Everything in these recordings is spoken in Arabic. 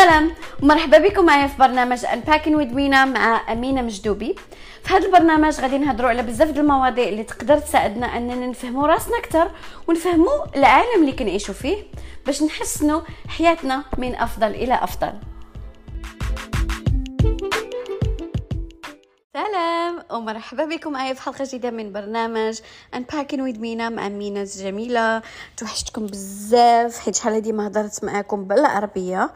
سلام ومرحبا بكم معايا في برنامج Unpacking with Mina مع أمينة مجدوبي. في هذا البرنامج غادي نهضروا على بزاف المواضيع اللي تقدر تساعدنا أننا نفهموا راسنا أكثر ونفهموا العالم اللي كنعيشوا فيه باش نحسنوا حياتنا من أفضل إلى أفضل. سلام. ومرحبا بكم معايا في حلقة جديدة من برنامج Unpacking with Mina مع مينا الجميله توحشتكم بزاف حيت شحال هادي ما هضرت معاكم بالعربية.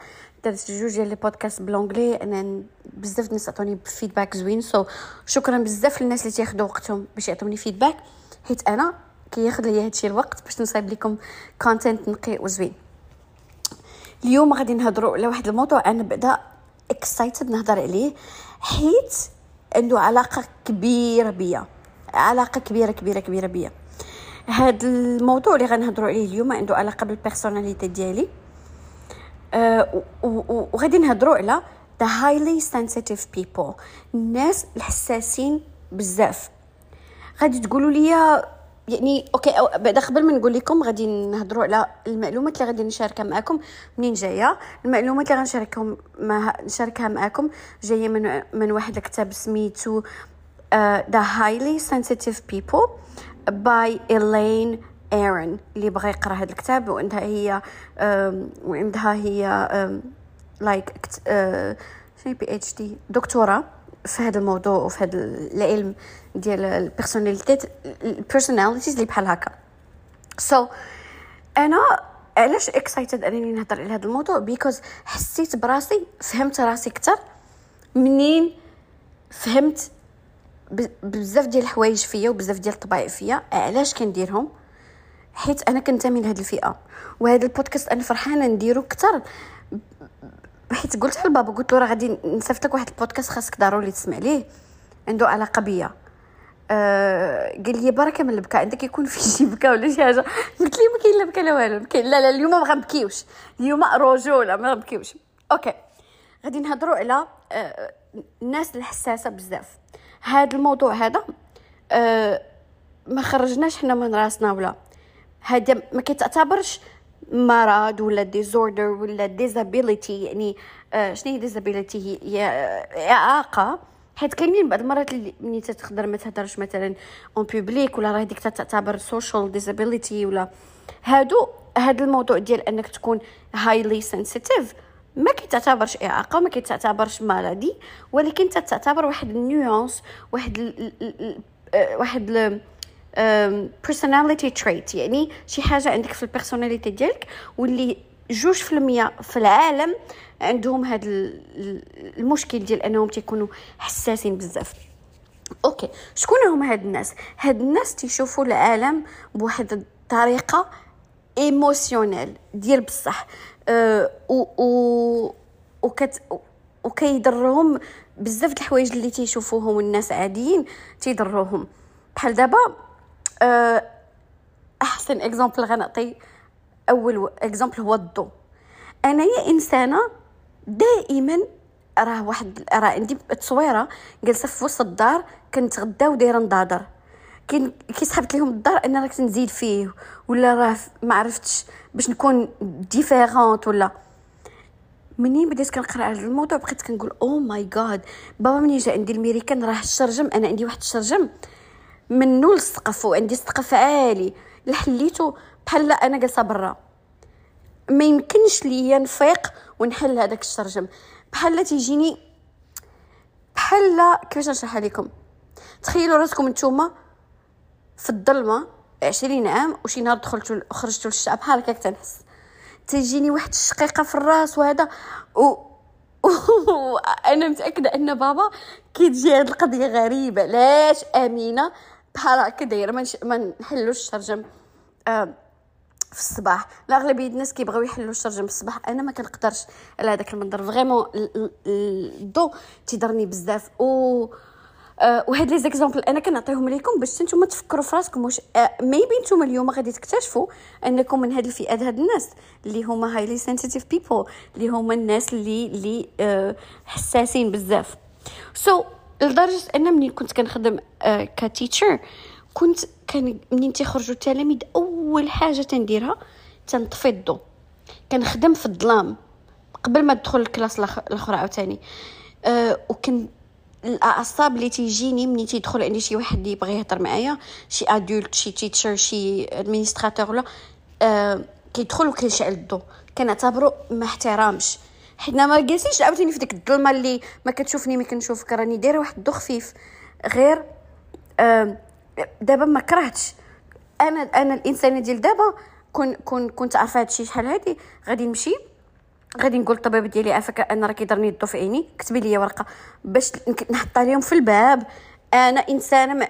درت جوج ديال les podcasts بـ l'anglais أنا بزاف الناس عطوني feedback زوين so, شكرا بزاف للناس اللي تياخذوا وقتهم باش يعطوني feedback حيت أنا كياخذ ليا هادشي الوقت باش نصايب لكم content نقي وزوين. اليوم غادي نهضروا على واحد الموضوع أنا بعدا excited نهضر عليه حيت عنده علاقة كبيرة بيا علاقة كبيرة كبيرة كبيرة بيا. هاد الموضوع اللي غنهضروا عليه اليوم عنده علاقة بال personality ديالي. وغادي نهضروا على the highly sensitive people الناس الحساسين بزاف. غادي تقولوا لي يعني okay بعد قبل ما نقول لكم غادي نهضروا على المعلومات اللي غادي نشاركها معكم منين جاية. المعلومات اللي غنشاركهم ما نشاركها معكم جاية من من واحد الكتاب سميتو uh, The Highly Sensitive People by Elaine Aron اللي بغى يقرأ هذا الكتاب وعندها هي وعندها هي like شنو PhD دكتورة في هذا الموضوع وفي هذا العلم ديال ال personality ال personalities اللي بحال هكا. so, أنا علاش excited أنني نهضر على هذا الموضوع؟ because حسيت براسي فهمت راسي أكثر منين فهمت بزاف ديال الحوايج فيا وبزاف ديال الطبائع فيا علاش كنديرهم؟ حيت أنا كنتمي لهاد الفئة. وهذا البودكاست أنا فرحانة نديرو أكثر حيت قلت لبابا قلت له راه غادي نصيفط لك واحد البودكاست خاصك ضروري تسمع ليه. عنده علاقة بيا. آه قال لي بركه من البكاء. عندك يكون في شي بكاء ولا شي حاجة؟ قلت لي ما كاين لا بكاء لا والو. لا لا اليوم ما غنبكيوش. اليوم رجوله ما غنبكيوش. okay. غادي نهضروا على آه الناس الحساسة بزاف. هذا الموضوع هذا آه ما خرجناش حنا من راسنا ولا هذا ما كتعتبرش مرض ولا disorder ولا disability يعني آه شنو هي disability هي إعاقة. حيت كاينين بعض المرات اللي ملي تقدر ما تهضرش مثلا en public ولا راه ديك تعتبر social disability ولا. هادو هذا الموضوع ديال أنك تكون highly sensitive ما كيتعتبرش إعاقة ما كيتعتبرش مرضي ولكن تعتبر واحد ال nuance واحد ال ال واحد ال personality trait يعني شي حاجة عندك في ال personality ديالك واللي جوج في المية في العالم عندهم هذا المشكل ديال أنهم تيكونوا حساسين بزاف. okay شكون هما هاد الناس؟ هاد الناس تيشوفوا العالم بواحد الطريقة émotionnelle ديال بصح. أه و و وكت وكيضرهم بزاف د الحوايج اللي تيشوفوهم الناس عاديين تيضروهم بحال دابا أحسن example غنعطي أول example هو الضو. انايا إنسانة دائما راه واحد راه عندي تصويرة جالسة في وسط الدار كنتغدى ودايرة نضادر. كاين كيسحبت لهم الدار أنا راه نزيد فيه ولا راه ما عرفتش باش نكون ديفيرونت ولا. منين بديت كنقرأ على الموضوع بقيت كنقول أو ماي جاد بابا منين جا عندي الميريكان راه الشرجم أنا عندي واحد الشرجم. منو السقف وعندي سقف عالي. لحليتو بحال أنا جالسة برا. ما يمكنش ليا نفيق ونحل هذاك الشرجم. بحال تيجيني بحال كيفاش نشرحها لكم تخيلوا راسكم نتوما في الظلمة عشرين عام وشي نهار دخلتوا خرجتوا للشعب بحال هكاك تنحس. تجيني واحد الشقيقة في الراس وهذا و أنا متأكدة أن بابا كيتجي هاد القضية غريبة. علاش آمينة؟ بحال هكا دايرة ما نحلوش الشرجم آه في الصباح. الاغلبيه الناس كيبغيو يحلوا الشرجم في الصباح. أنا ما كنقدرش على هذاك المنظر. vraiment الضو تيضرني بزاف. و آه وهاد les exemples أنا كنعطيهم لكم باش نتوما تفكروا في راسكم واش آه maybe نتوما اليوم غادي تكتشفوا أنكم من هاد الفئات هاد الناس اللي هما highly sensitive people اللي هما الناس اللي اللي آه حساسين بزاف. so, لدرجة أن ملي كنت كنخدم آه ك teacher كنت كان منين تيخرجوا التلاميذ أول حاجة تنديرها تنطفي الضو. كنخدم في الظلام. قبل ما ندخل ال classe الأخرى عاوتاني. أه وكن الأعصاب اللي تيجيني ملي تيدخل عندي شي واحد يبغي يهضر معايا شي adult شي teacher شي administrator ولا أه كيدخل وكيشعل الضو. كنعتبرو ما احترامش. حنا ما جالسينش عاوتاني في ديك الظلمة اللي ما كتشوفني ما كنشوفك راني دايرة واحد الضو خفيف غير دابا ما كرهتش. أنا أنا الانسانه ديال دابا كون كون كنت عارفة هادشي شحال هادي غادي نمشي. غادي نقول للطبيب ديالي عافاك أنا راه كيضرني الضو في عيني. كتبي لي ورقة باش نحط عليهم في الباب. أنا انسانه ما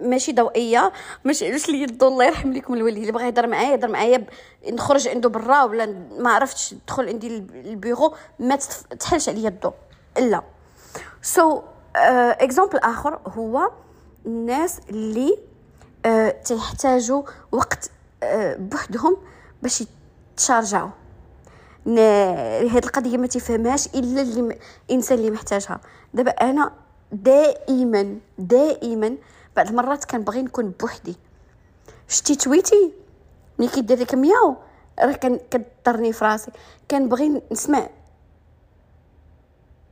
ماشي ضوئيه ماشي علاش لي الضو الله يرحم لكم الوالد اللي بغى يهضر معايا يهضر معايا. نخرج عنده برا ولا ما عرفتش ندخل عندي البيرو ما تحلش عليا الضو لا. so, exemple uh, آخر هو الناس اللي uh, تيحتاجوا وقت uh, بوحدهم باش يتشارجاو. هاد القضية ما تفهمهاش إلا اللي الانسان اللي محتاجها. دابا أنا دائما دائما. بعض المرات كنبغي نكون بوحدي. شتي تويتي؟ ملي كيدير لك مياو؟ راه كضرني في راسي كنبغي نسمع.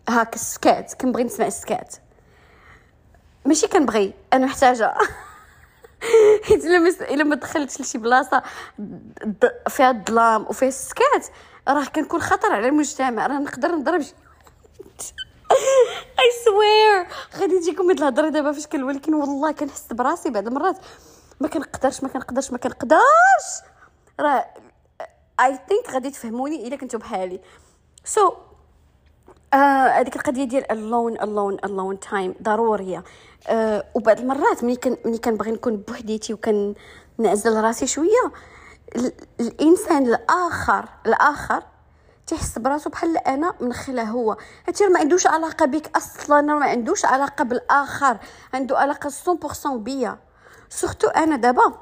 هاك السكات كنبغي نسمع السكات ماشي كنبغي أنا محتاجة. حيت إلا ما دخلتش لشي بلاصة فيها الظلام وفيها السكات راه كنكون خطر على المجتمع. راه نقدر نضرب شي I swear غادي تجيكم هاد الهضره دابا فاش ولكن والله كنحس براسي بعض المرات. ما كنقدرش ما كنقدرش ما كنقدرش. راه I think غادي تفهموني إلا كنتو بحالي. so, هذيك uh, القضية ديال ال alone ال alone ال alone time ضرورية. uh, وبعض المرات ملي كان ملي كنبغي نكون بوحديتي وكنعزل راسي شوية الإنسان الآخر الآخر تحس براسو بحال أنا من خلال هو. هادشي ما عندوش علاقة بك أصلا ما عندوش علاقة بالآخر. عنده علاقة 100% بيا. surtout أنا دابا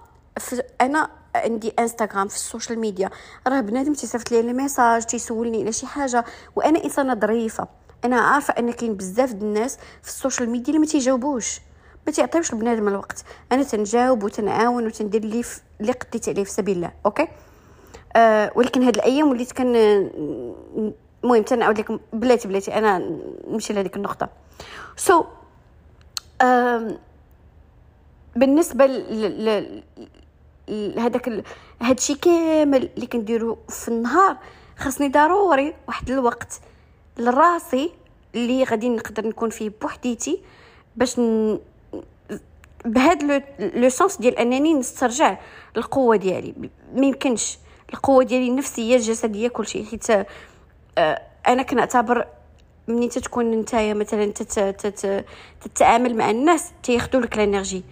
أنا عندي انستغرام في السوشيال ميديا راه بنادم تيصيفط لي لي message تيسولني على شي حاجة. وأنا إنسانة ظريفة. أنا عارفة أن كاين بزاف د الناس في السوشيال ميديا اللي ما تيجاوبوش. ما تيعطيوش البنادم الوقت. أنا تنجاوب وتنعاون وتندير اللي اللي قديت عليه في سبيل الله. okay؟ آه ولكن هاد الأيام وليت كان المهم تنعاود لكم بلاتي بلاتي أنا نمشي لهذيك النقطة. so, آه بالنسبة لهذاك هادشي كامل اللي كنديرو في النهار خاصني ضروري واحد الوقت لراسي اللي غادي نقدر نكون فيه بوحديتي باش ن... بهاد l'essence ديال أنني نسترجع القوة ديالي. ما يمكنش. القوة ديالي النفسية الجسدية كل شيء. حيت آه، أنا كنعتبر ملي تتكون نتايا مثلا تتعامل مع الناس تياخذوا لك ال energy.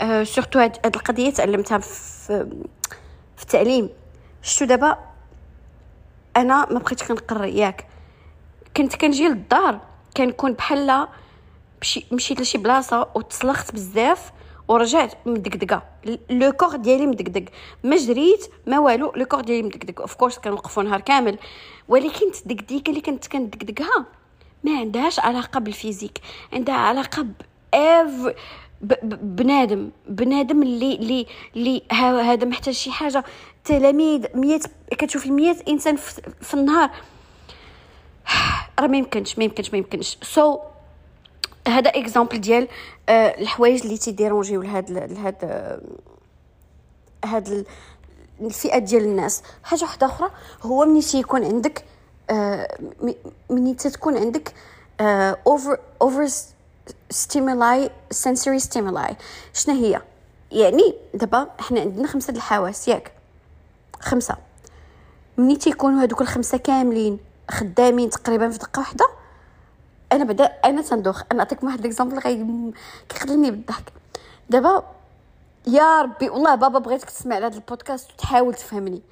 أه surtout هاد القضية تعلمتها في في التعليم. شتو دابا؟ أنا ما بقيتش كنقرا ياك. كنت كنجي للدار كنكون بحال مشيت لشي بلاصة وتسلخت بزاف. ورجعت مدقدقة. le corps ديالي مدقدق. ما جريت ما والو le corps ديالي مدقدق. of course كنوقفوا نهار كامل. ولكن الدقديقه اللي كنت كندقدقها ما عندهاش علاقة بال physique. عندها علاقة ب بنادم. بنادم اللي اللي اللي هذا محتاج شي حاجة. تلاميذ مية كتشوفي مية إنسان في, في النهار. راه ما يمكنش ما يمكنش ما يمكنش. so, هذا exemple ديال آه الحوايج اللي تيديرونجيو لهاد لهاد آه هاد الفئة ديال الناس. حاجة واحدة أخرى هو ملي تيكون عندك آه ملي تتكون عندك over over stimuli sensory stimuli شنو هي؟ يعني دابا إحنا عندنا خمسة الحواس ياك. خمسة. ملي تيكونوا هذوك الخمسة كاملين خدامين تقريبا في دقة واحدة أنا بدأ أنا تندوخ أنا نعطيكم واحد l'exemple كيخليني بالضحك. دابا يا ربي والله بابا بغيتك تسمع هذا البودكاست وتحاول تفهمني.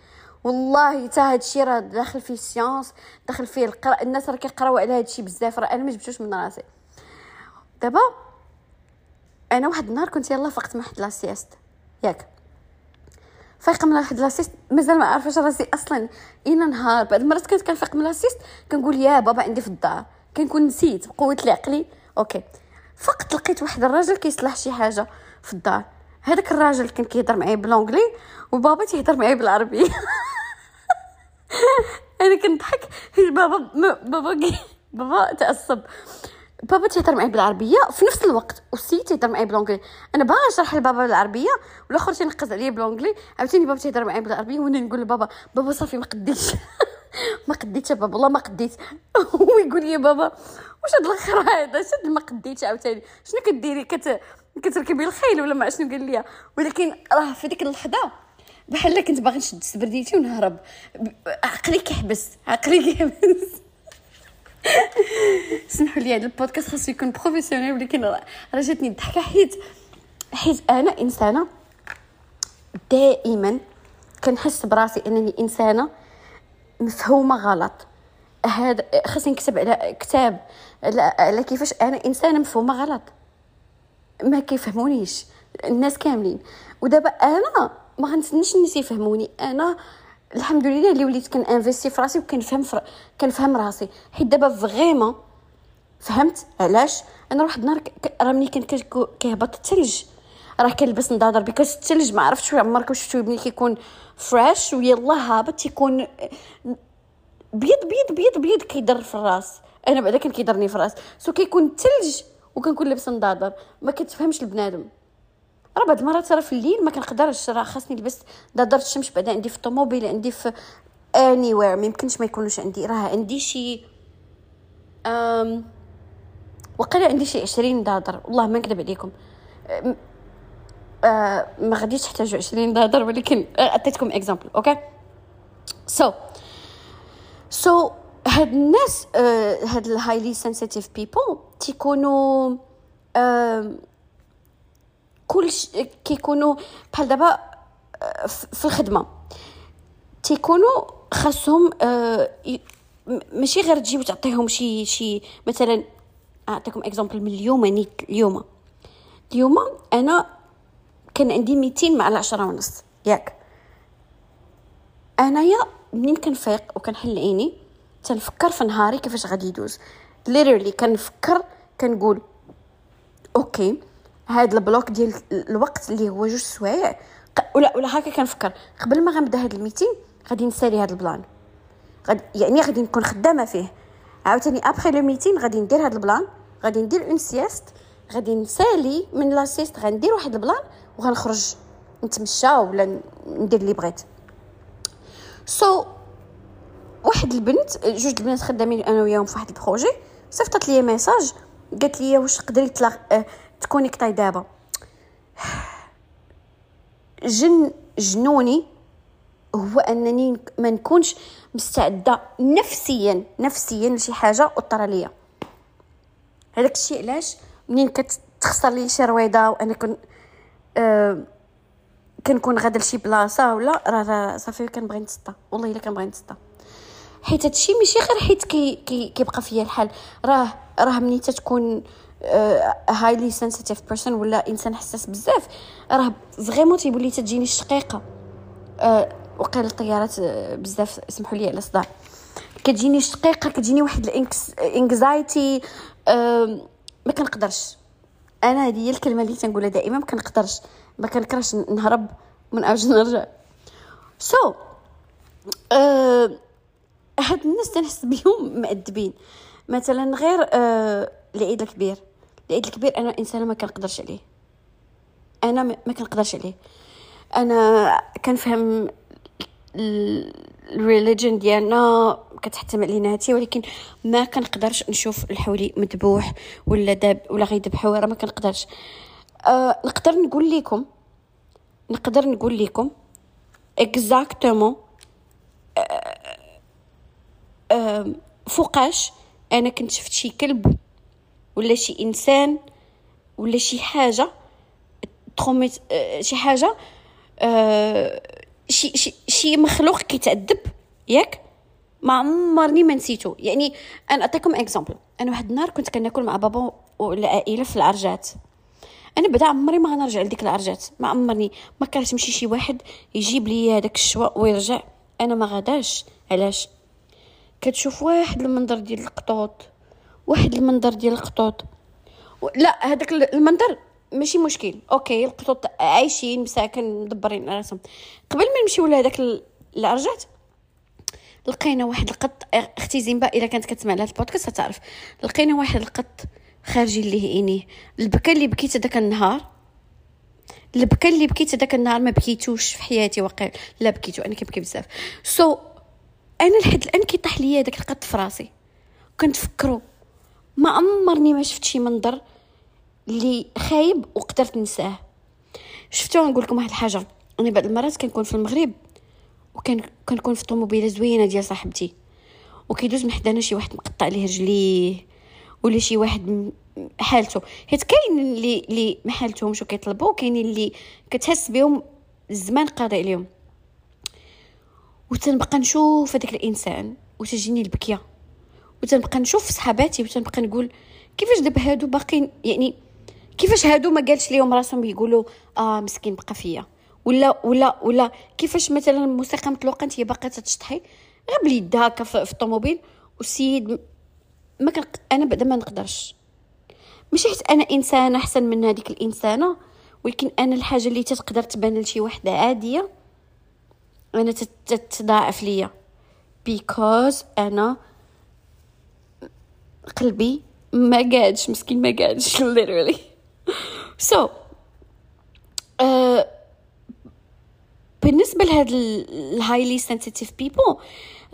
والله حتى هذا الشيء راه داخل فيه ال science داخل فيه القراية الناس راه كيقراو على هذا الشيء بزاف راه أنا ما جبتوش من راسي. دابا أنا واحد النهار كنت يلا فقت مع واحد la sieste ياك. فايقة من واحد la sieste مازال ما عارفاش راسي أصلا إينا نهار. بعد المرات كنت كنفيق من la sieste كنقول يا بابا عندي في الدار. كنكون نسيت بقوة عقلي okay. فقت لقيت واحد الراجل كيصلح شي حاجة في الدار. هذاك الراجل كان كيهضر معايا ب l'anglais وبابا تيهضر معايا بالعربي. أنا كنضحك. بابا بابا بابا تعصب بابا تيهضر معايا بالعربية في نفس الوقت. والسيد تيهضر معايا ب l'anglais أنا باغا نشرح لبابا بالعربية والآخر تينقز عليا ب l'anglais عاوتاني بابا تيهضر معايا بالعربية وأنا نقول لبابا بابا صافي ما قديتش ما قديتش بابا والله ما قديت. هو يقول لي بابا واش هاد الخرا هذا؟ شد ما قديتش عاوتاني؟ شنو كديري؟ كت كتركبي الخيل ولا ما شنو قال لي؟ ولكن راه في ديك اللحظة بحال كنت باغي نشد سبرديلتي ونهرب. عقلي كيحبس عقلي كيحبس. سمحوا لي هذا البودكاست خاصو يكون professionnel ولكن راه جاتني الضحكة حيت حيت أنا إنسانة دائما كنحس براسي أنني إنسانة مفهومة غلط. هذا خاصني نكتب على كتاب على كيفاش أنا إنسانة مفهومة غلط. ما كيفهمونيش. الناس كاملين. ودابا أنا ما غنتسناش الناس يفهموني. أنا الحمد لله اللي وليت كن investi في راسي وكنفهم فر... كنفهم راسي. حيت دابا vraiment فهمت علاش؟ أنا واحد النهار راه ملي كان كيهبط الثلج راه كنلبس نضاضر because الثلج ما عرفتش عمركم شفتو ملي كيكون فريش ويلا هابط تيكون بيض بيض بيض بيض كيضر في الراس. أنا بعدا كان كيضرني في الراس. so كيكون الثلج وكنكون لابسه نضاضر ما كتفهمش البنادم. راه بعض المرات راه في الليل ما كنقدرش راه خاصني نلبس نظاره الشمس بعدا عندي في الطوموبيل عندي في anywhere ما يمكنش ما يكونوش عندي. راه عندي شي آم وقيلا عندي شي 20 دادر والله ما نكذب عليكم. آه ما غاديش تحتاجوا 20 دادر ولكن عطيتكم exemple okay so so هاد الناس آه هاد ال highly sensitive people تيكونوا آه كلش كيكونوا بحال دابا آه، في الخدمة. تيكونوا خاصهم آه، ماشي غير تجي وتعطيهم شي شي مثلا أعطيكم exemple من اليوم يعني اليوم. اليوم أنا كان عندي meeting مع العشرة ونص. ياك. أنايا منين كنفيق وكنحل عيني؟ تنفكر في نهاري كيفاش غادي يدوز. ليرلي كنفكر كنقول OK هاد ال bloc ديال الوقت اللي هو جوج سوايع. ولا ولا هكا كنفكر. قبل ما غنبدا هاد ال meeting غادي نسالي هاد ال plan. غادي يعني غادي نكون خدامة فيه. عاوتاني après le meeting غادي ندير هاد ال plan. غادي ندير une sieste غادي نسالي من la sieste غندير واحد ال plan وغنخرج نتمشى ولا ندير اللي بغيت. so, واحد البنت جوج البنات خدامين أنا وياهم في واحد ال projet صيفطت لي ميساج قالت لي واش تقدري تلاغ تكونيكتاي دابا. جن جنوني هو أنني ما نكونش مستعدة نفسيا نفسيا لشي حاجة اطرى ليا هذاك الشيء علاش؟ منين كتخسر لي شي رويضه وأنا كن آه كنكون غادا لشي بلاصة ولا راه صافي كنبغي نتسطى. والله إلا كنبغي نتسطى. حيت هادشي ماشي غير حيت كي كي كيبقى فيا الحال. راه راه ملي تتكون highly sensitive person ولا إنسان حساس بزاف راه vraiment تيولي تجيني الشقيقة. أه وقيل الطيارات آه، بزاف سمحوا لي على الصداع. كتجيني الشقيقة كتجيني واحد ال anxiety أه ما كنقدرش. أنا هذه هي الكلمة اللي تنقولها دائما ما كنقدرش. ما كنكرهش نهرب من أجل نرجع. so, أه هاد الناس تنحس بهم معذبين مثلا غير أه العيد الكبير. العيد الكبير أنا إنسانة ما كنقدرش عليه. أنا ما كنقدرش عليه. أنا كنفهم ال religion ديالنا كتحتم علينا هادشي ولكن ما كنقدرش نشوف الحولي مذبوح ولا داب ولا غيذبحوه راه ما كنقدرش. أه نقدر نقول لكم نقدر نقول لكم exactement أه أه فوقاش أنا كنت شفت شي كلب ولا شي إنسان ولا شي حاجة تروميت آه، شي حاجة آه، شي شي شي مخلوق كيتعذب ياك؟ ما عمرني ما نسيتو. يعني أنا نعطيكم example أنا واحد النهار كنت كناكل مع بابا والعائله في العرجات أنا بعدا عمري ما غنرجع لديك العرجات ما عمرني. ما كرهت نمشي شي واحد يجيب لي هذاك الشواء ويرجع. أنا ما غاداش. علاش؟ كتشوف واحد المنظر ديال القطوط. واحد المنظر ديال القطوط. لا هذاك المنظر ماشي مشكل. أوكي القطوط عايشين مساكن مدبرين راسهم. قبل ما نمشيو لهذاك العرجات لقينا واحد القط أختي زينبا إلا كانت كتسمع لهذا البودكاست تعرف لقينا واحد القط خارجين ليه عينيه البكا اللي بكيت داك النهار البكا اللي بكيت داك النهار ما بكيتوش في حياتي واقيلا بكيتو أنا كنبكي بزاف. so, أنا لحد الآن كيطيح ليا داك القط في راسي. كنتفكرو ما عمرني ما شفت شي منظر اللي خايب وقدرت ننساه. شفتو نقول لكم واحد الحاجة أنا بعض المرات كنكون في المغرب وكان كنكون في الطوموبيله زوينة ديال صاحبتي. وكيدوز من حدانا شي واحد مقطع ليه رجليه ولا شي واحد حالته. حيت كاين اللي اللي ما حالتهمش وكيطلبوا كاينين اللي كتحس بهم الزمان قاضي عليهم. وتنبقى نشوف هذاك الإنسان وتجيني البكية. وتنبقى نشوف صحاباتي وتنبقى نقول كيفاش دابا هادو باقيين؟ يعني كيفاش هادو ما قالش ليهم راسهم يقولوا آه مسكين بقى فيا؟ ولا ولا ولا كيفاش مثلا الموسيقى مطلوقه انت باقا تشطحي غير بليدها هكا في الطوموبيل والسيد ما كان أنا بعدا ما نقدرش. ماشي حيت أنا إنسانة أحسن من هذيك الإنسانة؟ ولكن أنا الحاجة اللي تقدر تبان لشي وحدة عادية أنا تتضاعف ليا. بيكوز أنا قلبي ما قادش مسكين ما قادش. Literally. So uh, بالنسبة لهاد الهايلي سنسيتيف بيبل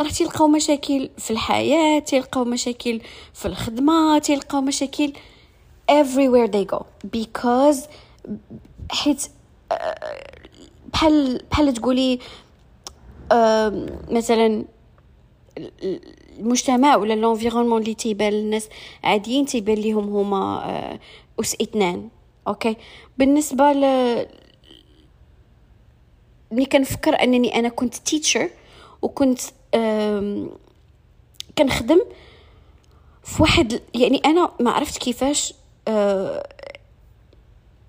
راه تلقاو مشاكل في الحياة تلقاو مشاكل في الخدمة تلقاو مشاكل everywhere they go. Because حيت بحال بحال تقولي مثلا المجتمع ولا l'environnement اللي تيبان للناس عاديين تيبان ليهم هما اس اثنان OK. بالنسبة ل ملي كنفكر أنني أنا كنت teacher وكنت كنخدم في واحد يعني أنا ما عرفت كيفاش أه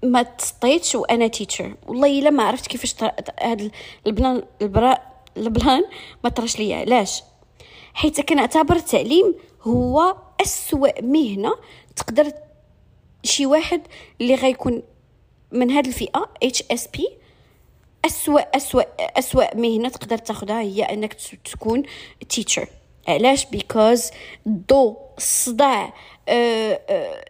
ما تسطيتش وأنا teacher والله إلا ما عرفت كيفاش هاد ال plan البراء ال plan ما طرش ليا. علاش؟ حيت كنعتبر التعليم هو أسوأ مهنة تقدر شي واحد اللي غيكون من هاد الفئة HSP أسوأ أسوأ أسوأ مهنة تقدر تاخدها هي أنك تكون teacher علاش؟ because الضو الصداع أه أه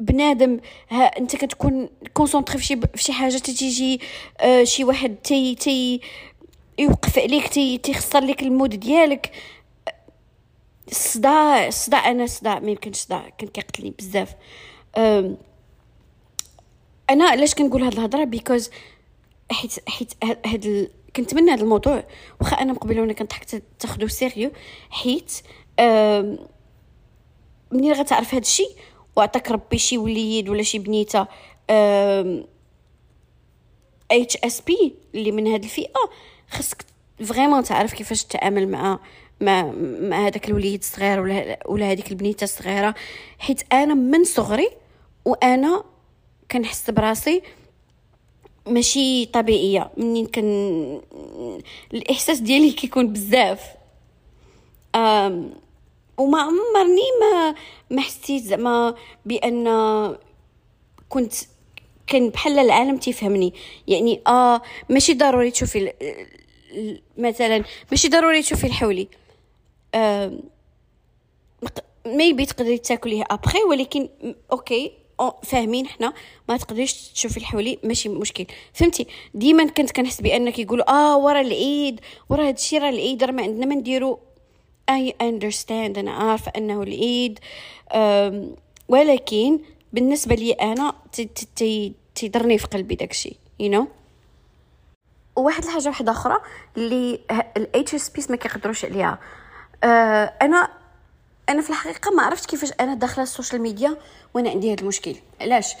بنادم ها أنت كتكون concentrée في شي حاجة تيجي أه شي واحد تي تي يوقف عليك تي تيخسر لك ال mood ديالك. الصداع الصداع أنا صداع ما يمكنش صداع كان كيقتلني بزاف. أنا علاش كنقول هاد الهضرة؟ because حيت حيت هاد ال... كنتمنى هذا الموضوع. واخا أنا مقبله وأنا كنضحك تاخذو sérieux حيت منين غتعرف هاد الشيء وعطاك ربي شي وليد ولا شي بنيتة. HSP اللي من هاد الفئة. خصك vraiment تعرف كيفاش تتعامل مع مع مع هذاك الوليد الصغير ولا ولا هذيك البنيتة الصغيره حيت أنا من صغري وأنا كنحس براسي ماشي طبيعية. منين كان الإحساس ديالي كيكون بزاف. وما عمرني ما ما حسيت زعما بأن كنت كان بحال العالم تيفهمني. يعني آه ماشي ضروري تشوفي مثلا ماشي ضروري تشوفي الحولي. maybe تقدري تاكليه ابخي ولكن OK فاهمين حنا ما تقدريش تشوفي الحولي ماشي مشكل. فهمتي؟ ديما كنت كنحس بأنك يقولوا آه وراه العيد وراه هادشي راه العيد راه ما عندنا ما نديرو. I understand أنا عارفة أنه العيد ولكن بالنسبة لي أنا تيضرني في قلبي داكشي you know? وواحد الحاجة واحدة أخرى اللي ال HSPs ما كيقدروش عليها. آه أنا أنا في الحقيقة ما عرفت كيفاش أنا داخلة ال social media وأنا عندي هذا المشكل. علاش؟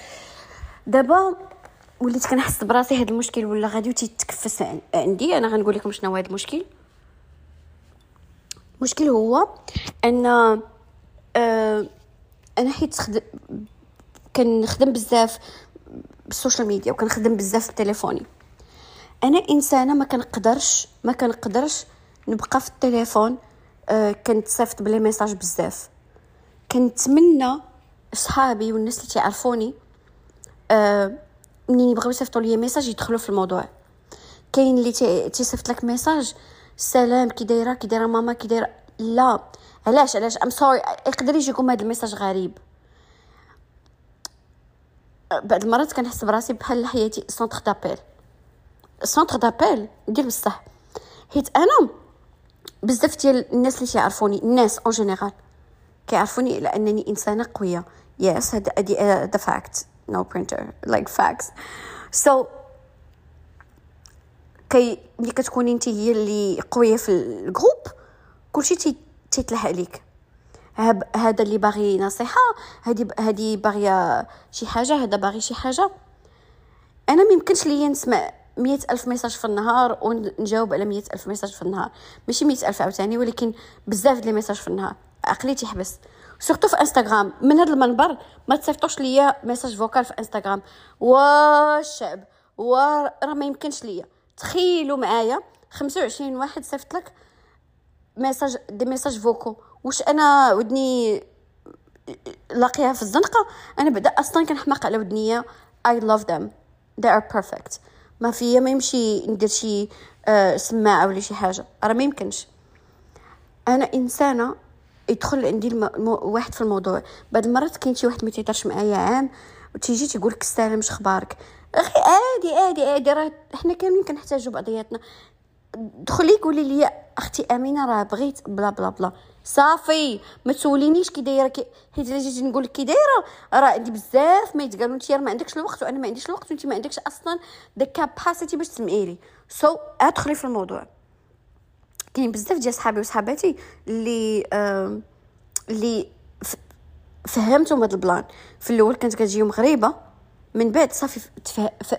دابا وليت كنحس براسي هذا المشكل ولا غادي تيتكفس عندي أنا غنقول لكم شنو هو هذا المشكل. المشكل هو أن آه أنا حيت خد... كنخدم بزاف بال social media وكنخدم بزاف بتليفوني أنا إنسانة ما كنقدرش ما كنقدرش نبقى في التليفون آه كنتصيفط ب les messages بزاف. كنتمنى صحابي والناس اللي تعرفوني آه منين يبغيو يصيفطوا لي message يدخلوا في الموضوع. كاين اللي تيصيفط لك message سلام كي دايرة كي دايرة ماما كي دايره لا. علاش علاش؟ I'm sorry يقدر يجيكم هذا ال message غريب. بعض المرات كنحس براسي بحال حياتي centre d'appel centre d'appel ندير بصح. حيت أنا بزاف ديال الناس اللي تيعرفوني الناس en général كيعرفوني على أنني إنسانة قوية. yes هذا the fact no برينتر like facts so كي ملي كتكوني انت هي اللي قوية في ال groupe كلشي تيتلح عليك. هذا اللي باغي نصيحة هادي هادي باغية شي حاجة هذا باغي شي حاجة. أنا ما يمكنش ليا نسمع مية ألف message في النهار ونجاوب على مية ألف message في النهار. ماشي مية ألف عاوتاني ولكن بزاف ديال message في النهار. عقلي تيحبس surtout في إنستغرام من هذا المنبر ما تصيفطوش ليا message vocal في إنستغرام. والشعب وراه ما يمكنش ليا. تخيلوا معايا 25 واحد صيفط لك message des messages vocaux. واش أنا ودني لاقيها في الزنقة؟ أنا بعدا أصلا كنحماق على ودنيا. I love them. They are perfect. ما فيا ما يمشي ندير شي آه سماعه ولا شي حاجة. راه ما يمكنش. أنا إنسانة يدخل عندي الم... واحد في الموضوع. بعض المرات كاين شي واحد ما تيهضرش معايا عام وتيجي تيقول لك السلام اش أخبارك؟ أخي عادي عادي عادي راه حنا كاملين كنحتاجو بعضياتنا. دخلي قولي لي أختي أمينة راه بغيت بلا بلا بلا. صافي ما تسولينيش كي دايرة كي حيت إلا جيت نقول لك كي دايرة راه عندي بزاف ما يتقالوا انت ما عندكش الوقت وأنا ما عنديش الوقت وانت ما عندكش أصلا the capacity باش تسمعي لي so so, أدخلي في الموضوع. كاين بزاف ديال صحابي وصحاباتي اللي آه اللي فهمتهم هذا ال plan. في الأول كانت كتجيهم غريبة من بعد صافي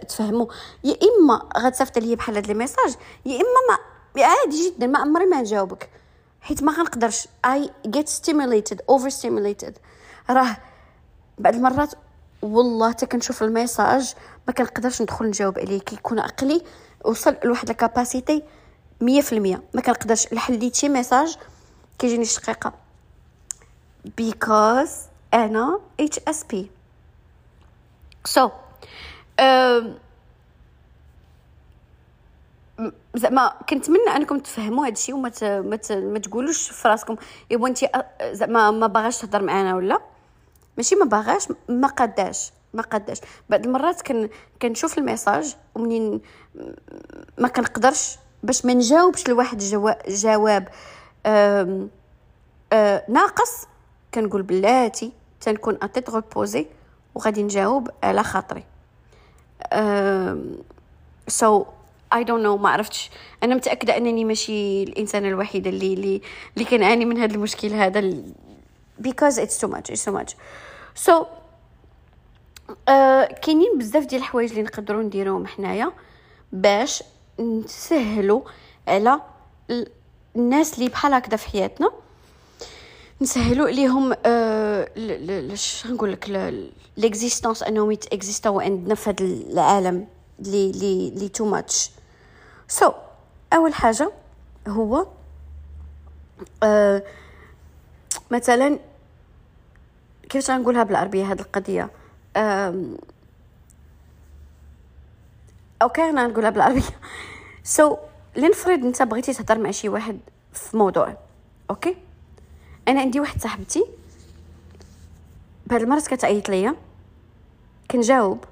تفهموا يا إما غتصيفط لي بحال هاد les messages يا إما ما عادي جدا ما عمري ما نجاوبك حيت ما غنقدرش. I get stimulated overstimulated راه بعض المرات والله حتى كنشوف ال message ما كنقدرش ندخل نجاوب عليه. كيكون عقلي وصل لواحد ال capacity مية في المية. ما كنقدرش. لحليت شي message كيجيني شقيقه because أنا HSP so زعما كنتمنى انكم تفهموا هذا الشيء وما ما ما تقولوش في راسكم. ايوا انت زعما ما باغاش تهضر معنا ولا؟ ماشي ما باغاش ما قداش ما قداش بعض المرات كن كنشوف ال message ومنين ما كنقدرش باش ما نجاوبش لواحد جواب آم آم ناقص كنقول بلاتي تنكون reposée وغادي نجاوب على خاطري. so I don't know ما عرفتش. أنا متأكدة أنني ماشي الانسانه الوحيده اللي اللي اللي كنعاني من هذا المشكل هذا it's too much it's too much. So uh, كاينين بزاف ديال الحوايج اللي نقدروا نديروهم حنايا باش نسهلوا على الناس اللي بحال هكذا في حياتنا. نسهلوا عليهم اش نقول لك l'existence أنهم يتاexistaو عندنا في هذا العالم لي لي لي too much so أول حاجة هو آه مثلا كيفاش غنقولها بالعربية هذه القضية؟ okay أنا نقولها بالعربية. so so, لنفرض أنت بغيتي تهضر مع شي واحد في موضوع okay؟ أنا عندي واحد صاحبتي بهاد المرات كتعيط ليا كنجاوب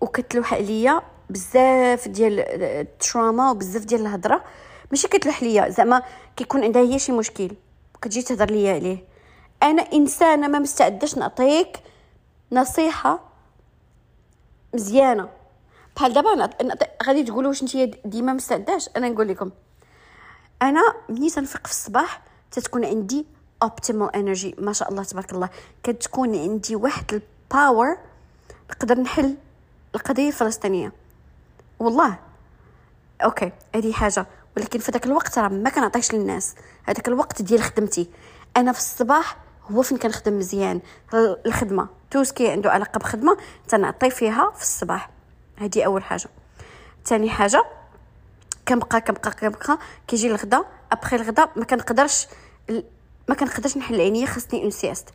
وكتلوح عليا بزاف ديال التراما وبزاف ديال الهضرة. ماشي كتلوح ليا زعما كيكون عندها هي شي مشكل كتجي تهضر ليا عليه. أنا إنسانة ما مستعداش نعطيك نصيحة مزيانة. بحال دابا غادي تقولوا واش نتيا ديما مستعداش؟ أنا نقول لكم أنا ملي تنفيق في الصباح تتكون عندي optimal energy ما شاء الله تبارك الله. كتكون عندي واحد ال power نقدر نحل القضية الفلسطينية. والله. okay هذه حاجة. ولكن في ذاك الوقت راه ما كنعطيش للناس. هذاك الوقت ديال خدمتي. أنا في الصباح هو فين كنخدم مزيان؟ الخدمة. tout ce qui عنده علاقة بخدمة تنعطي فيها في الصباح. هذه أول حاجة. ثاني حاجة كنبقى كنبقى كنبقى. كيجي الغدا. أبخي الغدا ما كنقدرش ما كنقدرش نحل عينيا خاصني une sieste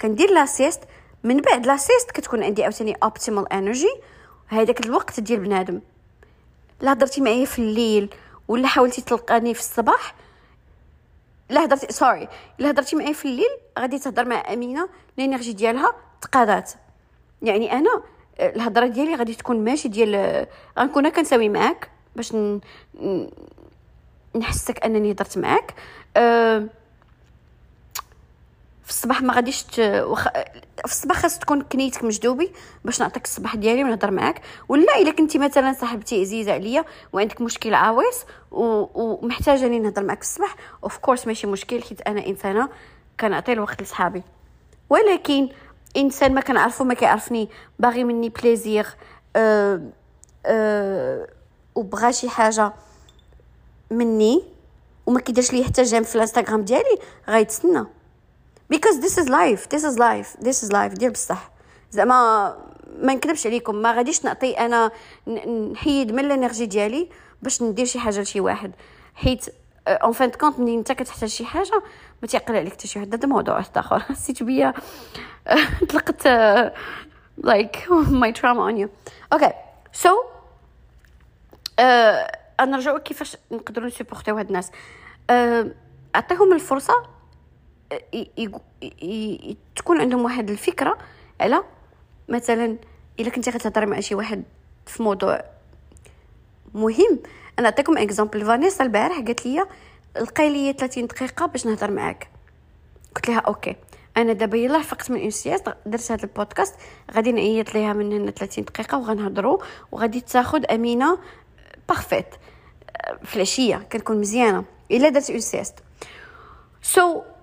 كندير la sieste من بعد la sieste كتكون عندي عاوتاني optimal energy هذاك الوقت ديال بنادم. لا هضرتي معايا في الليل ولا حاولتي تلقاني في الصباح؟ لا هضرتي sorry الا هضرتي معايا في الليل غادي تهضر مع أمينة ال energy ديالها تقادات. يعني أنا الهضرة ديالي غادي تكون ماشي ديال غنكون كنساوي معاك باش ن... نحسك أنني هضرت معاك. أه... في الصباح ما غاديش ت... وخ... في الصباح خاص تكون كنيتك مجدوبي باش نعطيك الصباح ديالي ونهضر معاك. ولا إلا كنتي مثلا صاحبتي عزيزة عليا وعندك مشكل عويص و... ومحتاجه نهضر معاك في الصباح اوف كورس ماشي مشكل حيت أنا إنسانة كنعطي الوقت لصحابي. ولكن إنسان ما كنعرفو ما كيعرفني باغي مني plaisir أه أه وبغى شي حاجة مني وما كيديرش لي حتى j'aime في الانستغرام ديالي غيتسنى. Because this is life this is life this is life. ديال بصح. زعما ما نكذبش عليكم ما غاديش نعطي أنا نحيد من ال energy ديالي باش ندير شي حاجة لشي واحد. حيت en fin de compte ملي انت كتحتاج شي حاجة ما تيقل عليك حتى شي واحد. هذا موضوع آخر. حسيت بيا. طلقت like my trauma on you okay so نرجعوا كيفاش نقدروا نسيبورتيو هاد الناس. uh, أعطيهم الفرصة تكون عندهم واحد الفكرة على مثلا إلا كنتي غتهضري مع شي واحد في موضوع مهم. أنا نعطيكم example. فانيسا البارح قالت لي لقاي لي 30 دقيقة باش نهضر معاك. قلت لها okay. أنا دابا يلاه فقت من une sieste درت هذا البودكاست غادي نعيط ليها من هنا 30 دقيقة وغنهضروا وغادي تاخذ أمينة parfaite في العشية كنكون مزيانة. إلا درت une sieste. so,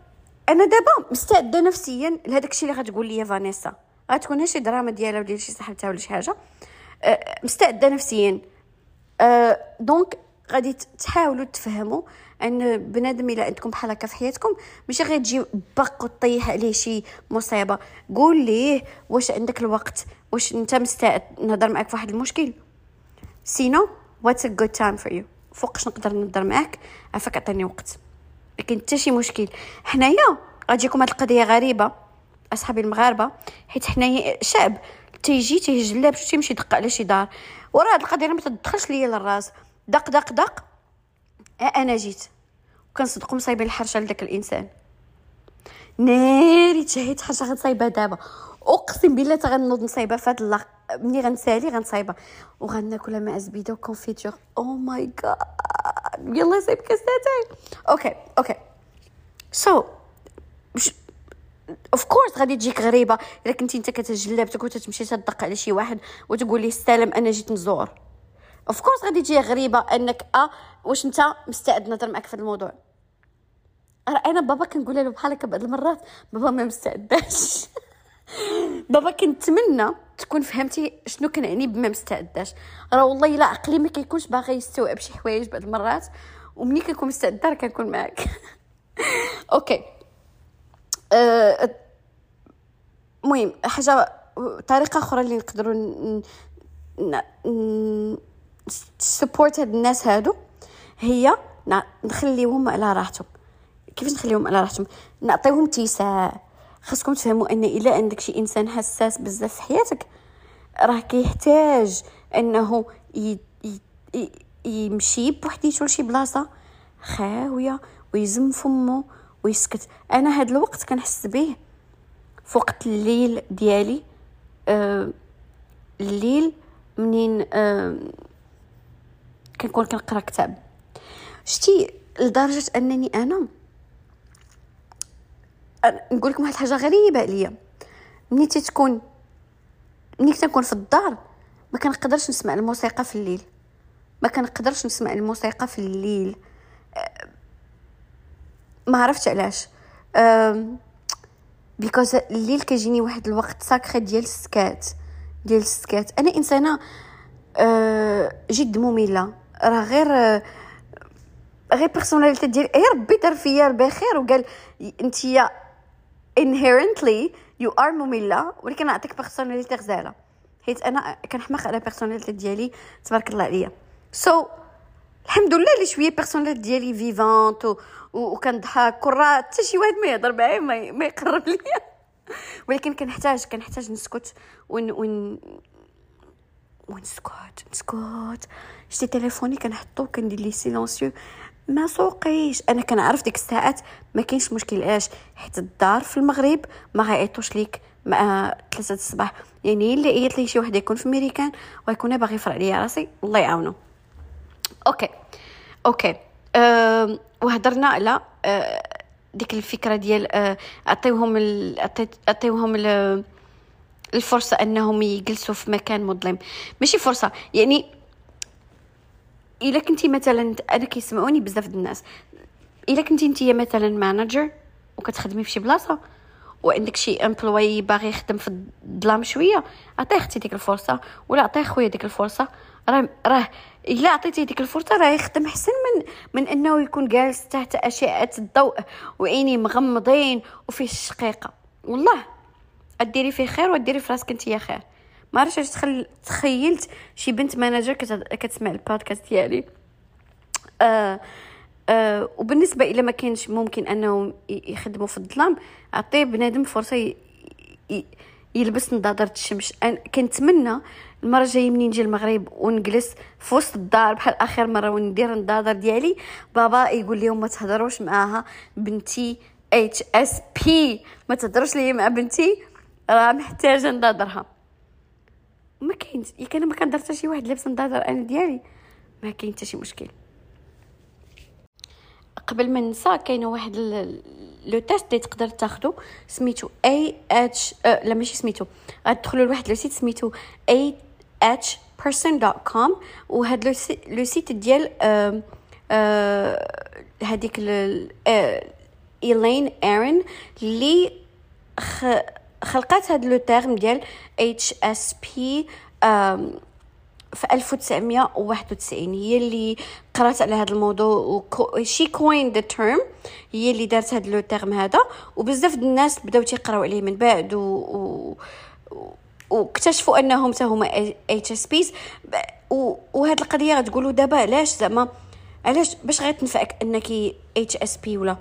أنا دابا مستعدة نفسيا لهذاك الشيء اللي غتقول لي فانيسا. غتكون شي دراما ديالها ولا شي صاحبتها ولا شي حاجة. أه مستعدة نفسيا. أه donc غادي تحاولوا تفهموا أن بنادم إلا عندكم بحال هكا في حياتكم ماشي غير تجي paf وطيح عليه شي مصيبة. قول ليه واش عندك الوقت؟ واش أنت مستعد نهضر معك في واحد المشكل؟ sinon what's a good time for you فوقاش نقدر نهضر معاك عافاك عطيني وقت. لكن حتى شي مشكل. حنايا غتجيكم هاد القضية غريبة أصحابي المغاربة حيت حنايا شعب تيجي تيجلب تيمشي يدق على شي دار. وراه هاد القضية ما تدخلش ليا للراس. دق دق دق. أنا جيت. وكنصدقوا مصايبين الحرشة لذاك الإنسان. ناري تشهيت حاجة غنصايبها دابا. أقسم بالله تغنوض نصايبها فهاد الله ملي غنسالي غنصايبها. وغناكلها مع زبيدة و confiture oh my God يلا سيب كاساتي okay okay so of course غادي تجيك غريبة. إلا كنتي أنت كتجلب تكون تمشي تدق على شي واحد وتقول لي السلام أنا جيت نزور of course غادي تجي غريبة أنك آه واش أنت مستعد نهضر معك في الموضوع؟ أنا بابا كنقول له بحال هكا بعض المرات بابا ما مستعداش. بابا كنتمنى تكون فهمتي شنو كنعني بما مستعداش. راه والله إلا عقلي ما كيكونش باغي يستوعب شي حوايج بعض المرات ومني كنكون مستعده راه كنكون معاك. okay. أه، المهم أه حاجة طريقة أخرى اللي نقدروا support هاد الناس هادو هي نخليهم على راحتهم. كيفاش نخليهم على راحتهم؟ نعطيهم اتساع خاصكم تفهموا أن إلا عندك شي إنسان حساس بزاف في حياتك راه كيحتاج أنه ي... ي... يمشي بوحديتو لشي بلاصة خاوية ويزم فمو ويسكت. أنا هاد الوقت كنحس به في وقت الليل ديالي آه الليل منين آه كنكون كنقرا كتاب. شتي لدرجة أنني أنا نقول لكم واحد الحاجة غريبة عليا. ملي تكون ملي تنكون في الدار ما كنقدرش نسمع الموسيقى في الليل. ما كنقدرش نسمع الموسيقى في الليل. ما عرفتش علاش. بيكوز الليل كيجيني واحد الوقت ساكري ديال السكات. ديال السكات. أنا إنسانة أه جد مملة. راه غير غير personality ديالي غير ربي دار فيا بخير وقال انتيا inherently you are مملة ولكن نعطيك personality غزالة. حيت أنا كنحماق على personality ديالي تبارك الله عليا. so, الحمد لله اللي شوية personality ديالي vivante و... وكنضحك. كره حتى شي واحد ما يهضر معايا ما, ما يقرب ليا. ولكن كنحتاج كنحتاج نسكت ون ون ونسكت نسكت. شتي تليفوني كنحطو كندير ليه silencieux ما سوقيش. أنا كنعرف ديك الساعات ما كاينش مشكل. علاش حيت الدار في المغرب ما غيعيطوش ليك. مع ثلاثة الصباح. يعني إلا عيط لي شي واحد يكون في ميريكان ويكون باغي يفرع ليا راسي الله يعاونو okay. okay. أه وهضرنا على أه ديك الفكرة ديال أه عطيوهم عطيوهم الفرصة أنهم يجلسوا في مكان مظلم. ماشي فرصة. يعني الا كنتي مثلا أنا كيسمعوني بزاف الناس. الا كنتي نتيا مثلا manager وكتخدمي في شي بلاصة وعندك شي employé باغي يخدم في الظلام شوية عطيه أختي ديك الفرصة ولا عطيه خويا ديك الفرصة. راه راه إلا عطيتيه ديك الفرصة راه يخدم أحسن من من إنه يكون جالس تحت أشعة الضوء وعيني مغمضين وفيه الشقيقه والله أديري فيه خير وديري في راسك أنت خير. ما عرفتش علاش تخل... تخيلت شي بنت manager كت... كتسمع البودكاست ديالي. آه آه وبالنسبة إلى ما كاينش ممكن انهم يخدموا في الظلام عطيه بنادم فرصة ي... ي... يلبس نظارة الشمس. كنتمنى المرة الجاية منين نجي المغرب ونجلس في وسط الدار بحال آخر مرة وندير النظاره ديالي بابا يقول لهم ما تهضروش معاها بنتي HSP ما تهضروش ليا مع بنتي راه محتاجة نضادرها ما كاين ياك أنا ما كندير حتى شي واحد لابس نضادر أنا ديالي. ما كاين حتى شي مشكل. قبل ما ننسى كاينة واحد le test اللي تقدر تاخدو سميتو HS أه لا ماشي سميتو. غتدخلوا لواحد le site سميتو hsperson.com وهاد le site ديال هذيك Elaine Aron اللي خلقات هاد le terme ديال HSP في 1991 هي اللي قرات على هذا الموضوع she coined the term هي اللي دارت هذا le terme هذا. وبزاف الناس بداو تيقراو عليه من بعد و, و... واكتشفوا أنهم حتى هما HSPs وهاد القضية غتقولوا دابا علاش زعما علاش باش غتنفعك أنك HSP ولا؟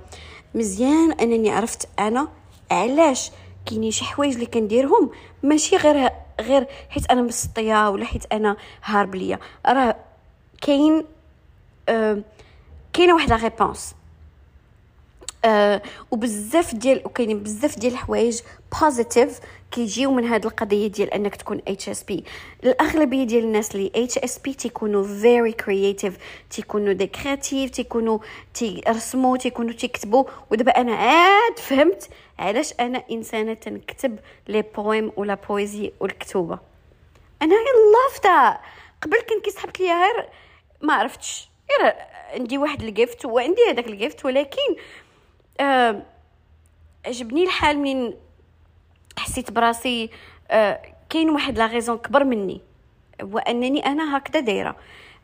مزيان أنني عرفت أنا علاش كاينين شي حوايج اللي كنديرهم ماشي غير غير حيت أنا مسطيه ولا حيت أنا هارب ليا. راه كاين آه كاينة واحد la réponse. آه وبزاف ديال وكاينين بزاف ديال الحوايج positifs كيجيو من هاد القضية ديال أنك تكون HSP الأغلبية ديال الناس اللي HSP تيكونوا very creative تيكونوا des créatifs تيكونوا تيرسموا تيكونوا تيكتبوا. ودابا أنا عاد فهمت علاش أنا إنسانة تنكتب les poèmes ولا poésie والكتوبة. أنا love that قبل كان كيسحاب ليا غير ما عرفتش. غير عندي واحد ال gift وعندي هذاك ال gift ولكن آه عجبني الحال من حسيت براسي آه كاين واحد la raison كبر مني وانني أنا هكذا دايرة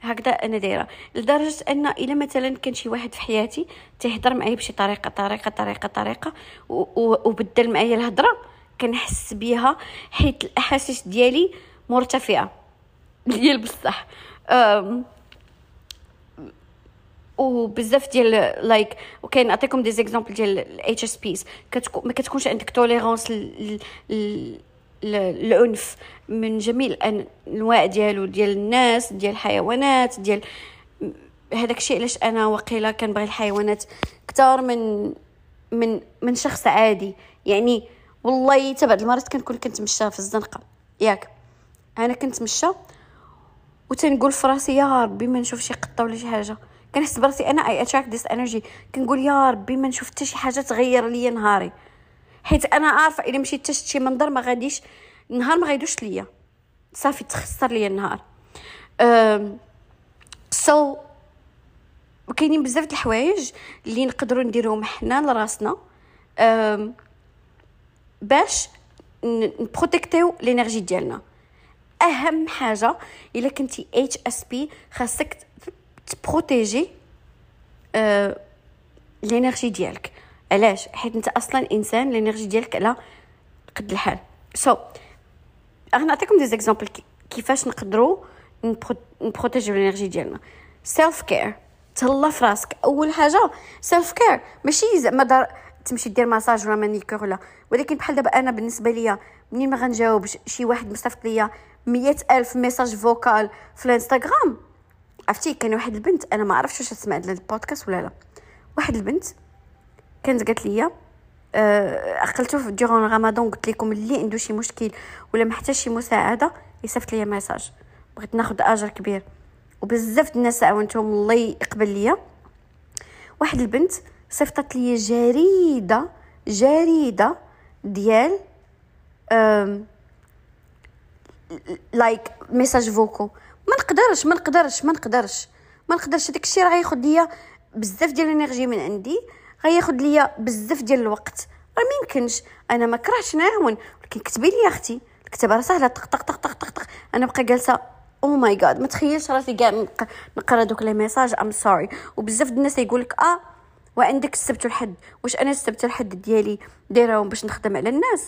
هكذا أنا دايرة لدرجة أن إلا مثلا كان شي واحد في حياتي تيهضر معايا بشي طريقة طريقة طريقة طريقة وبدل معايا الهضرة كنحس بها حيت الأحاسيس ديالي مرتفعة ديال بصح وبزاف ديال like وكاين نعطيكم des exemples ديال ال HSPs ما كتكونش عندك tolérance العنف من جميع الأنواع ديالو ديال الناس ديال الحيوانات ديال هذاك الشيء علاش أنا وقيله كنبغي الحيوانات أكثر من من من شخص عادي. يعني والله حتى بعض المرات كنكون كنتمشى في الزنقة. ياك. أنا كنتمشى وتنقول في راسي يا ربي ما نشوف شي قطه ولا شي حاجة. كنحس براسي أنا I attract this energy كنقول يا ربي ما نشوف حتى شي حاجة تغير ليا نهاري. حيت أنا عارفة إلا مشيت شفت شي منظر ما غاديش النهار ما غيدوش ليا. صافي تخسر ليا النهار. so so, وكاينين بزاف د الحوايج اللي نقدروا نديروهم حنا لراسنا. باش نبروتيجيو l'énergie ديالنا. أهم حاجة إلا كنتي HSP خاصك تبروتيجي أه l'énergie ديالك. علاش؟ حيت أنت أصلا إنسان l'énergie ديالك على قد الحال. so so, غنعطيكم des exemples كيفاش نقدروا نبروتيجيو l'énergie ديالنا. self care تهلا في راسك. أول حاجة self care ماشي زعما دار تمشي دير ماساج ولا manucure ولا. ولكن بحال دابا أنا بالنسبة ليا منين ما غنجاوب شي واحد مصيفط ليا مية ألف message vocal في الإنستغرام عرفتي كان واحد البنت أنا ما عرفتش واش تسمع البودكاست ولا لا. واحد البنت كانت قالت لي أه عقلتو في durant رمضان قلت لكم اللي عنده شي مشكل ولا محتاج شي مساعدة يصيفط لي message بغيت ناخذ أجر كبير. وبزاف الناس عاونتهم الله يقبل ليا. واحد البنت صيفطت لي جريدة جريدة ديال like message vocal ما نقدرش ما نقدرش ما نقدرش. ما نقدرش. داك الشيء راه غياخذ ليا بزاف ديال ال energy من عندي غياخذ ليا بزاف ديال الوقت. راه ما يمكنش. أنا ما كرهتش نعاون. ولكن كتبي لي أختي. الكتابة راه سهلة. طق طق طق طق طق, طق. أنا بقى جالسة oh my God ما تخيلش راسي كاع نقرأ دوك les messages I'm sorry وبزاف الناس يقول لك آه وعندك السبت والحد. واش أنا السبت والحد ديالي دايرهم باش نخدم على الناس؟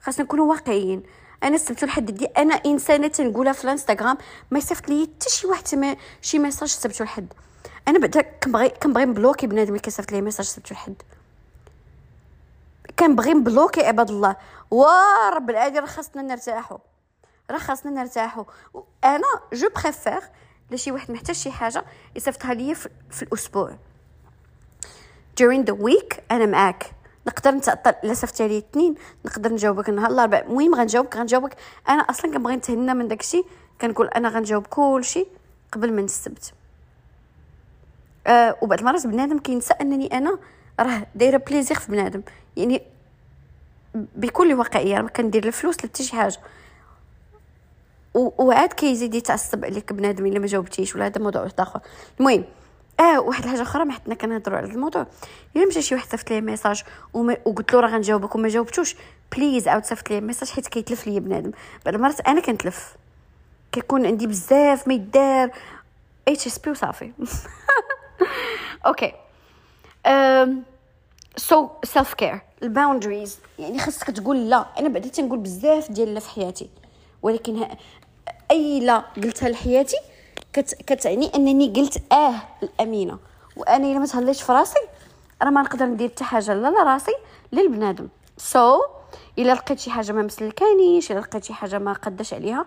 خاصنا نكونوا واقعيين. أنا السبت والحد دي. أنا إنسانة تنقولها في الإنستغرام. ما يصيفط لي حتى شي واحد شي message السبت والحد أنا بعدا كنبغي كنبغي نبلوكي بنادم اللي كيصيفط لي ميساج السبت والحد كنبغي نبلوكي عباد الله. ورب العالمين راه خاصنا نرتاحوا راه خاصنا نرتاحوا أنا je préfère لشي واحد محتاج شي حاجة يصيفطها ليا في, في الأسبوع. During the week أنا معاك. نقدر نتعطل الا صيفطتي لي الاثنين نقدر نجاوبك نهار الأربعاء. المهم غنجاوبك غنجاوبك. أنا أصلا كنبغي نتهنى من داكشي كنقول أنا غنجاوب كلشي قبل من السبت أه وبعض المرات بنادم كينسى أنني أنا راه دايرة plaisir في بنادم. يعني بكل واقعيه ما كندير الفلوس لحتى شي حاجة. وعاد كيزيد يتعصب عليك بنادم إلا ما جاوبتيش ولا هذا موضوع واحد أخر. المهم آه واحد الحاجة أخرى ما حنا كنهضروا على الموضوع. إلا مشى شي واحد صيفط لي message وقلت له راه غنجاوبك وما جاوبتوش. please عاود صيفط لي message حيت كيتلف ليا بنادم. بعض المرات أنا كنتلف. كيكون عندي بزاف ما يدار. HSP وصافي. OK. so self care ال boundaries يعني خاصك تقول لا. أنا بعدا تنقول بزاف ديال لا في حياتي. ولكن أي لا قلتها لحياتي كت كتعني أنني قلت آه الامينه وأنا إلا ما تهليش في راسي راه ما نقدر ندير حتى حاجة لا لراسي لا لبنادم so so, إلا لقيت شي حاجة ما مسلكانيش إلا لقيت شي حاجة ما قداش عليها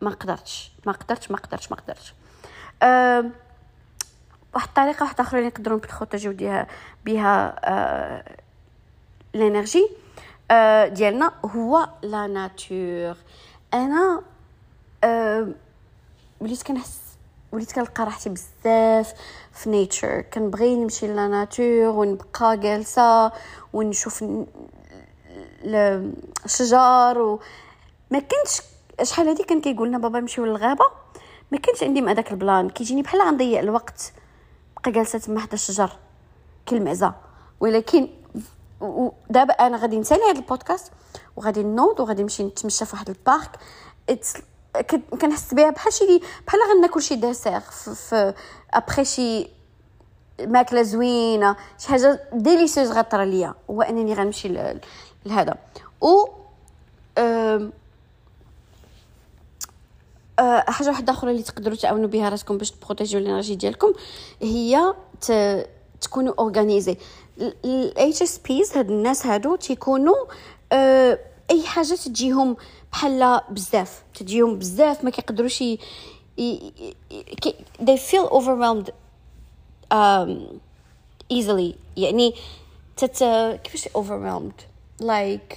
ما قدرتش. ما قدرتش ما قدرتش ما قدرتش. أه واحد الطريقة واحدة أخرى اللي نقدروا نبروتيجيو بها بها أه ال energy أه ديالنا هو la nature. أنا أه وليت كنحس وليت كنلقى راحتي بزاف في nature كنبغي نمشي la nature ونبقى جالسة ونشوف الشجر و ما كنتش شحال هادي كان كيقول لنا بابا نمشيو للغابة؟ ما كانش عندي مع داك ال plan. كيجيني بحال غنضيع الوقت بقى جالسة تما حدا الشجر كالمعزه ولكن ودابا أنا غادي نسالي هذا البودكاست وغادي نوض وغادي نمشي نتمشى في واحد ال parc. كنحس بها بحال شي بحال غناكل شي dessert في ابخي شي ماكلة زوينة شي حاجة délicieuse غطرى ليا هو أنني غنمشي لهذا و أه حاجة واحدة أخرى اللي تقدروا تعاونوا بها راسكم باش تبروتيجيو ال energy ديالكم هي. تكونوا organisés ال HSPs هاد الناس هادو تيكونوا أه أي حاجة تجيهم بحال بزاف. تجيهم بزاف ما كيقدروش ي... they feel overwhelmed um, easily. يعني تت كيفاش overwhelmed? Like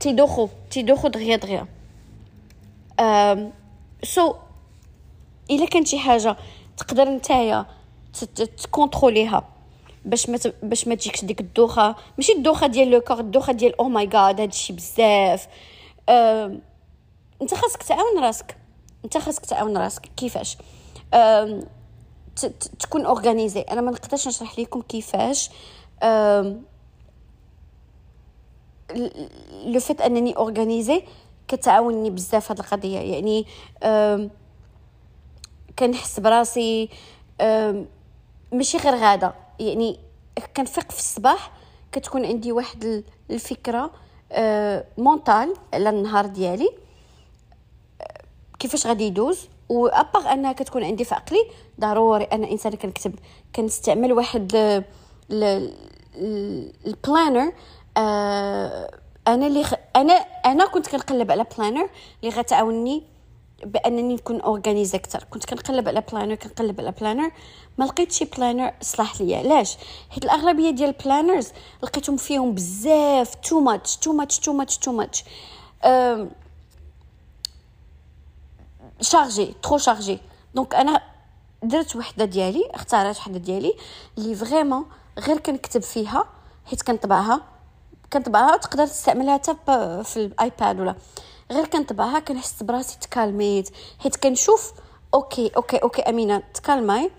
تيدوخو تيدوخو دغيا دغيا. Um, so إلا كانت شي حاجة تقدر نتايا تكونتروليها. باش ما باش ما تجيكش ديك الدوخة. ماشي الدوخة ديال le corps الدوخة ديال oh my God هادشي بزاف. أه... انت خاصك تعاون راسك. انت خاصك تعاون راسك. كيفاش؟ أه... تكون organisé أنا ما نقدرش نشرح لكم كيفاش. أه... le fait أنني organisée كتعاونني بزاف هاد القضية. يعني أه... كنحس براسي. أه... ماشي غير غادة. يعني كنفيق في الصباح كتكون عندي واحد الفكرة آه mentale على النهار ديالي آه، كيفاش غادي يدوز و à part أنها كتكون عندي في عقلي ضروري أنا إنسان كنكتب كنستعمل واحد ال planner أنا اللي. أنا أنا كنت كنقلب على planner اللي غتعاونني بأنني نكون organized أكثر كنت كنقلب على planner كنقلب على planner ما لقيتش شي planner صلاح ليا. علاش؟ حيت الأغلبية ديال ال planners لقيتهم فيهم بزاف too much too much too much too much chargé trop chargé donc أنا درت وحدة ديالي اختاريت وحدة ديالي اللي vraiment غير كنكتب فيها حيت كنطبعها. كنطبعها تقدر تستعملها حتى في ال iPad ولا. غير كنطبعها كنحس براسي تكالميت حيت كنشوف okay okay okay أمينة تكالماي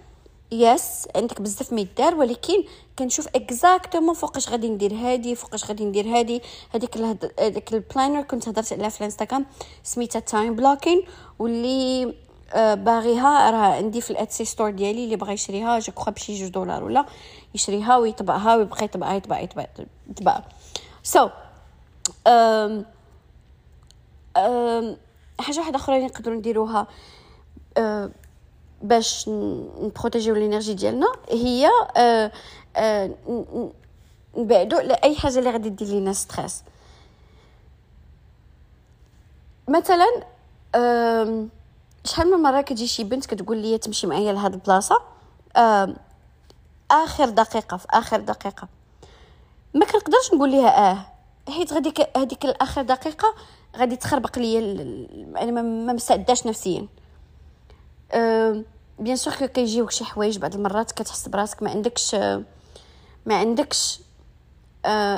yes عندك بزاف ما يدار ولكن كنشوف exactement فوقاش غادي ندير هادي فوقاش غادي ندير هادي. هذيك هذيك ال planner كنت هضرت عليها في الانستغرام سميتها Time Blocking واللي آه باغيها راه عندي في ال Etsy store ديالي اللي بغى يشريها je crois بشي جوج دولار ولا يشريها ويطبعها ويبقى يطبعها يطبع يطبع يطبع. so so, حاجة واحدة أخرى اللي نقدروا نديروها باش نبروتيجيو ال energy ديالنا هي نبعدو على أي حاجة اللي غادي دير لينا stress. مثلا شحال من مرة كتجي شي بنت كتقول لي تمشي معايا لهاد البلاصة؟ آخر دقيقة في آخر دقيقة. ما كنقدرش نقول ليها آه حيت غادي هذيك الآخر دقيقة غادي تخربق ليا أنا ما مستعداش نفسيا. أه bien sûr كيجيوك شي حوايج بعض المرات كتحس براسك ما عندكش ما عندكش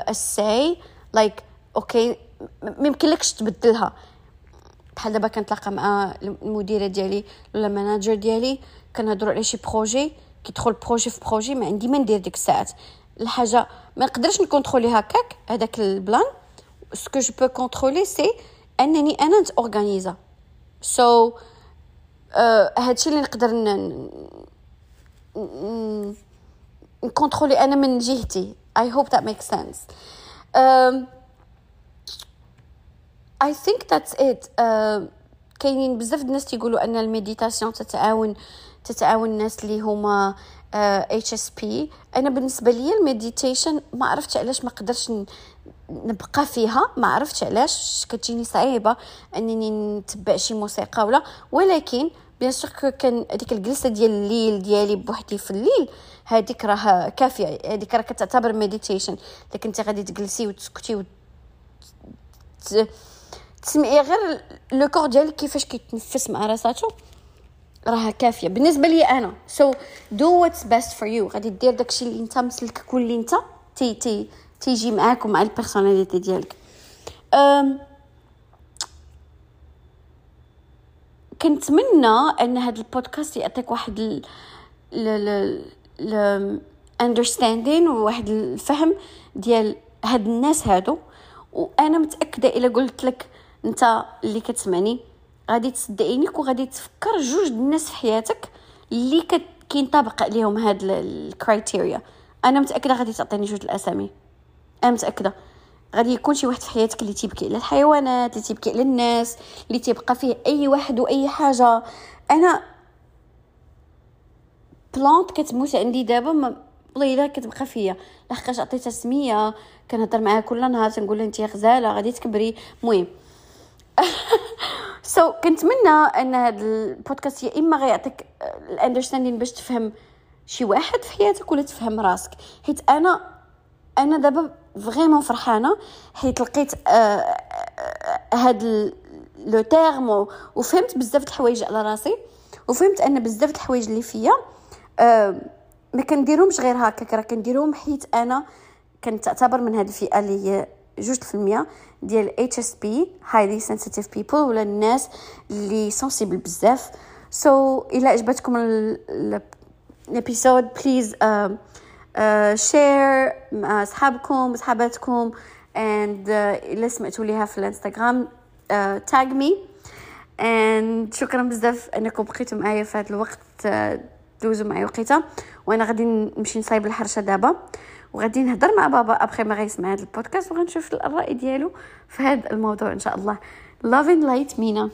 ال say like okay ما يمكنلكش تبدلها. بحال دابا كنتلاقى مع المديرة ديالي ولا ال manager ديالي كنهضروا على شي projet كيدخل projet في projet ما عندي ما ندير ديك الساعات. الحاجة ما نقدرش نكونترولي هكاك هذاك ال plan. ce que je peux contrôler c'est أنني أنا نتورغانيزا so so, uh, هادشي اللي نقدر نكونترولي أنا من جهتي. I hope that makes sense. um, I think uh, كاينين بزاف الناس تيقولوا أن ال méditation تتعاون تتعاون الناس اللي هما HSP أنا بالنسبة لي ال meditation ما عرفتش علاش ما قدرش نبقى فيها. ما عرفتش علاش كتجيني صعيبة أنني نتبع شي موسيقى ولا. ولكن bien sûr كان هذيك الجلسة ديال الليل ديالي بوحدي في الليل هذيك راه كافية. هذيك راه كتعتبر meditation لكن انت غادي تجلسي وتسكتي وت... تسمعي غير le corps ديالك كيفاش كيتنفس مع راساتو راها كافية. بالنسبة لي أنا so do what's best for you غادي دير داكشي اللي انت مسلك اللي انت تي تي تيجي معاك ومع ال personality ديالك. كنتمنى أن هذا البودكاست يعطيك واحد ال ل ل understanding وواحد الفهم ديال هاد الناس هادو. وأنا متأكدة إلا قلت لك أنت اللي كتسمعني غادي تصدقيني وغادي تفكر جوج الناس في حياتك اللي كينطبق عليهم هاد ال criteria أنا متأكدة غادي تعطيني جوج الأسامي. أنا متأكدة. غادي يكون شي واحد في حياتك اللي تيبكي على الحيوانات اللي تيبكي على الناس اللي تيبقى فيه أي واحد وأي حاجة. أنا plante كتموت عندي دابا ما والله كتبقى فيا. لحقاش عطيتها سمية كنهضر معاها كل نهار تنقول لها انت غزالة غادي تكبري. المهم. so so, كنتمنى أن هذا البودكاست يا إما غيعطيك ال understanding باش تفهم شي واحد في حياتك ولا تفهم راسك. حيت أنا أنا دابا vraiment فرحانة حيت لقيت هاد le terme وفهمت بزاف د الحوايج على راسي وفهمت أن بزاف د الحوايج اللي فيا ما كنديرهمش غير هكاك راه كنديرهم حيت أنا كنتعتبر من هاد الفئة اللي هي جوج في المية ديال HSP highly sensitive people ولا الناس اللي sensibles بزاف. so so, إلى عجبتكم ال episode please share مع أصحابكم صحاباتكم and uh, إلا سمعتوا ليها في الإنستغرام تاج مي and شكرا بزاف أنكم بقيتوا معايا في هذا الوقت uh, دوزوا معايا وقيته وأنا غادي نمشي نصايب الحرشة دابا. وغادي نهضر مع بابا ابخي ما غيسمع هذا البودكاست وغنشوف الراي ديالو في هذا الموضوع إن شاء الله. Love and light مينا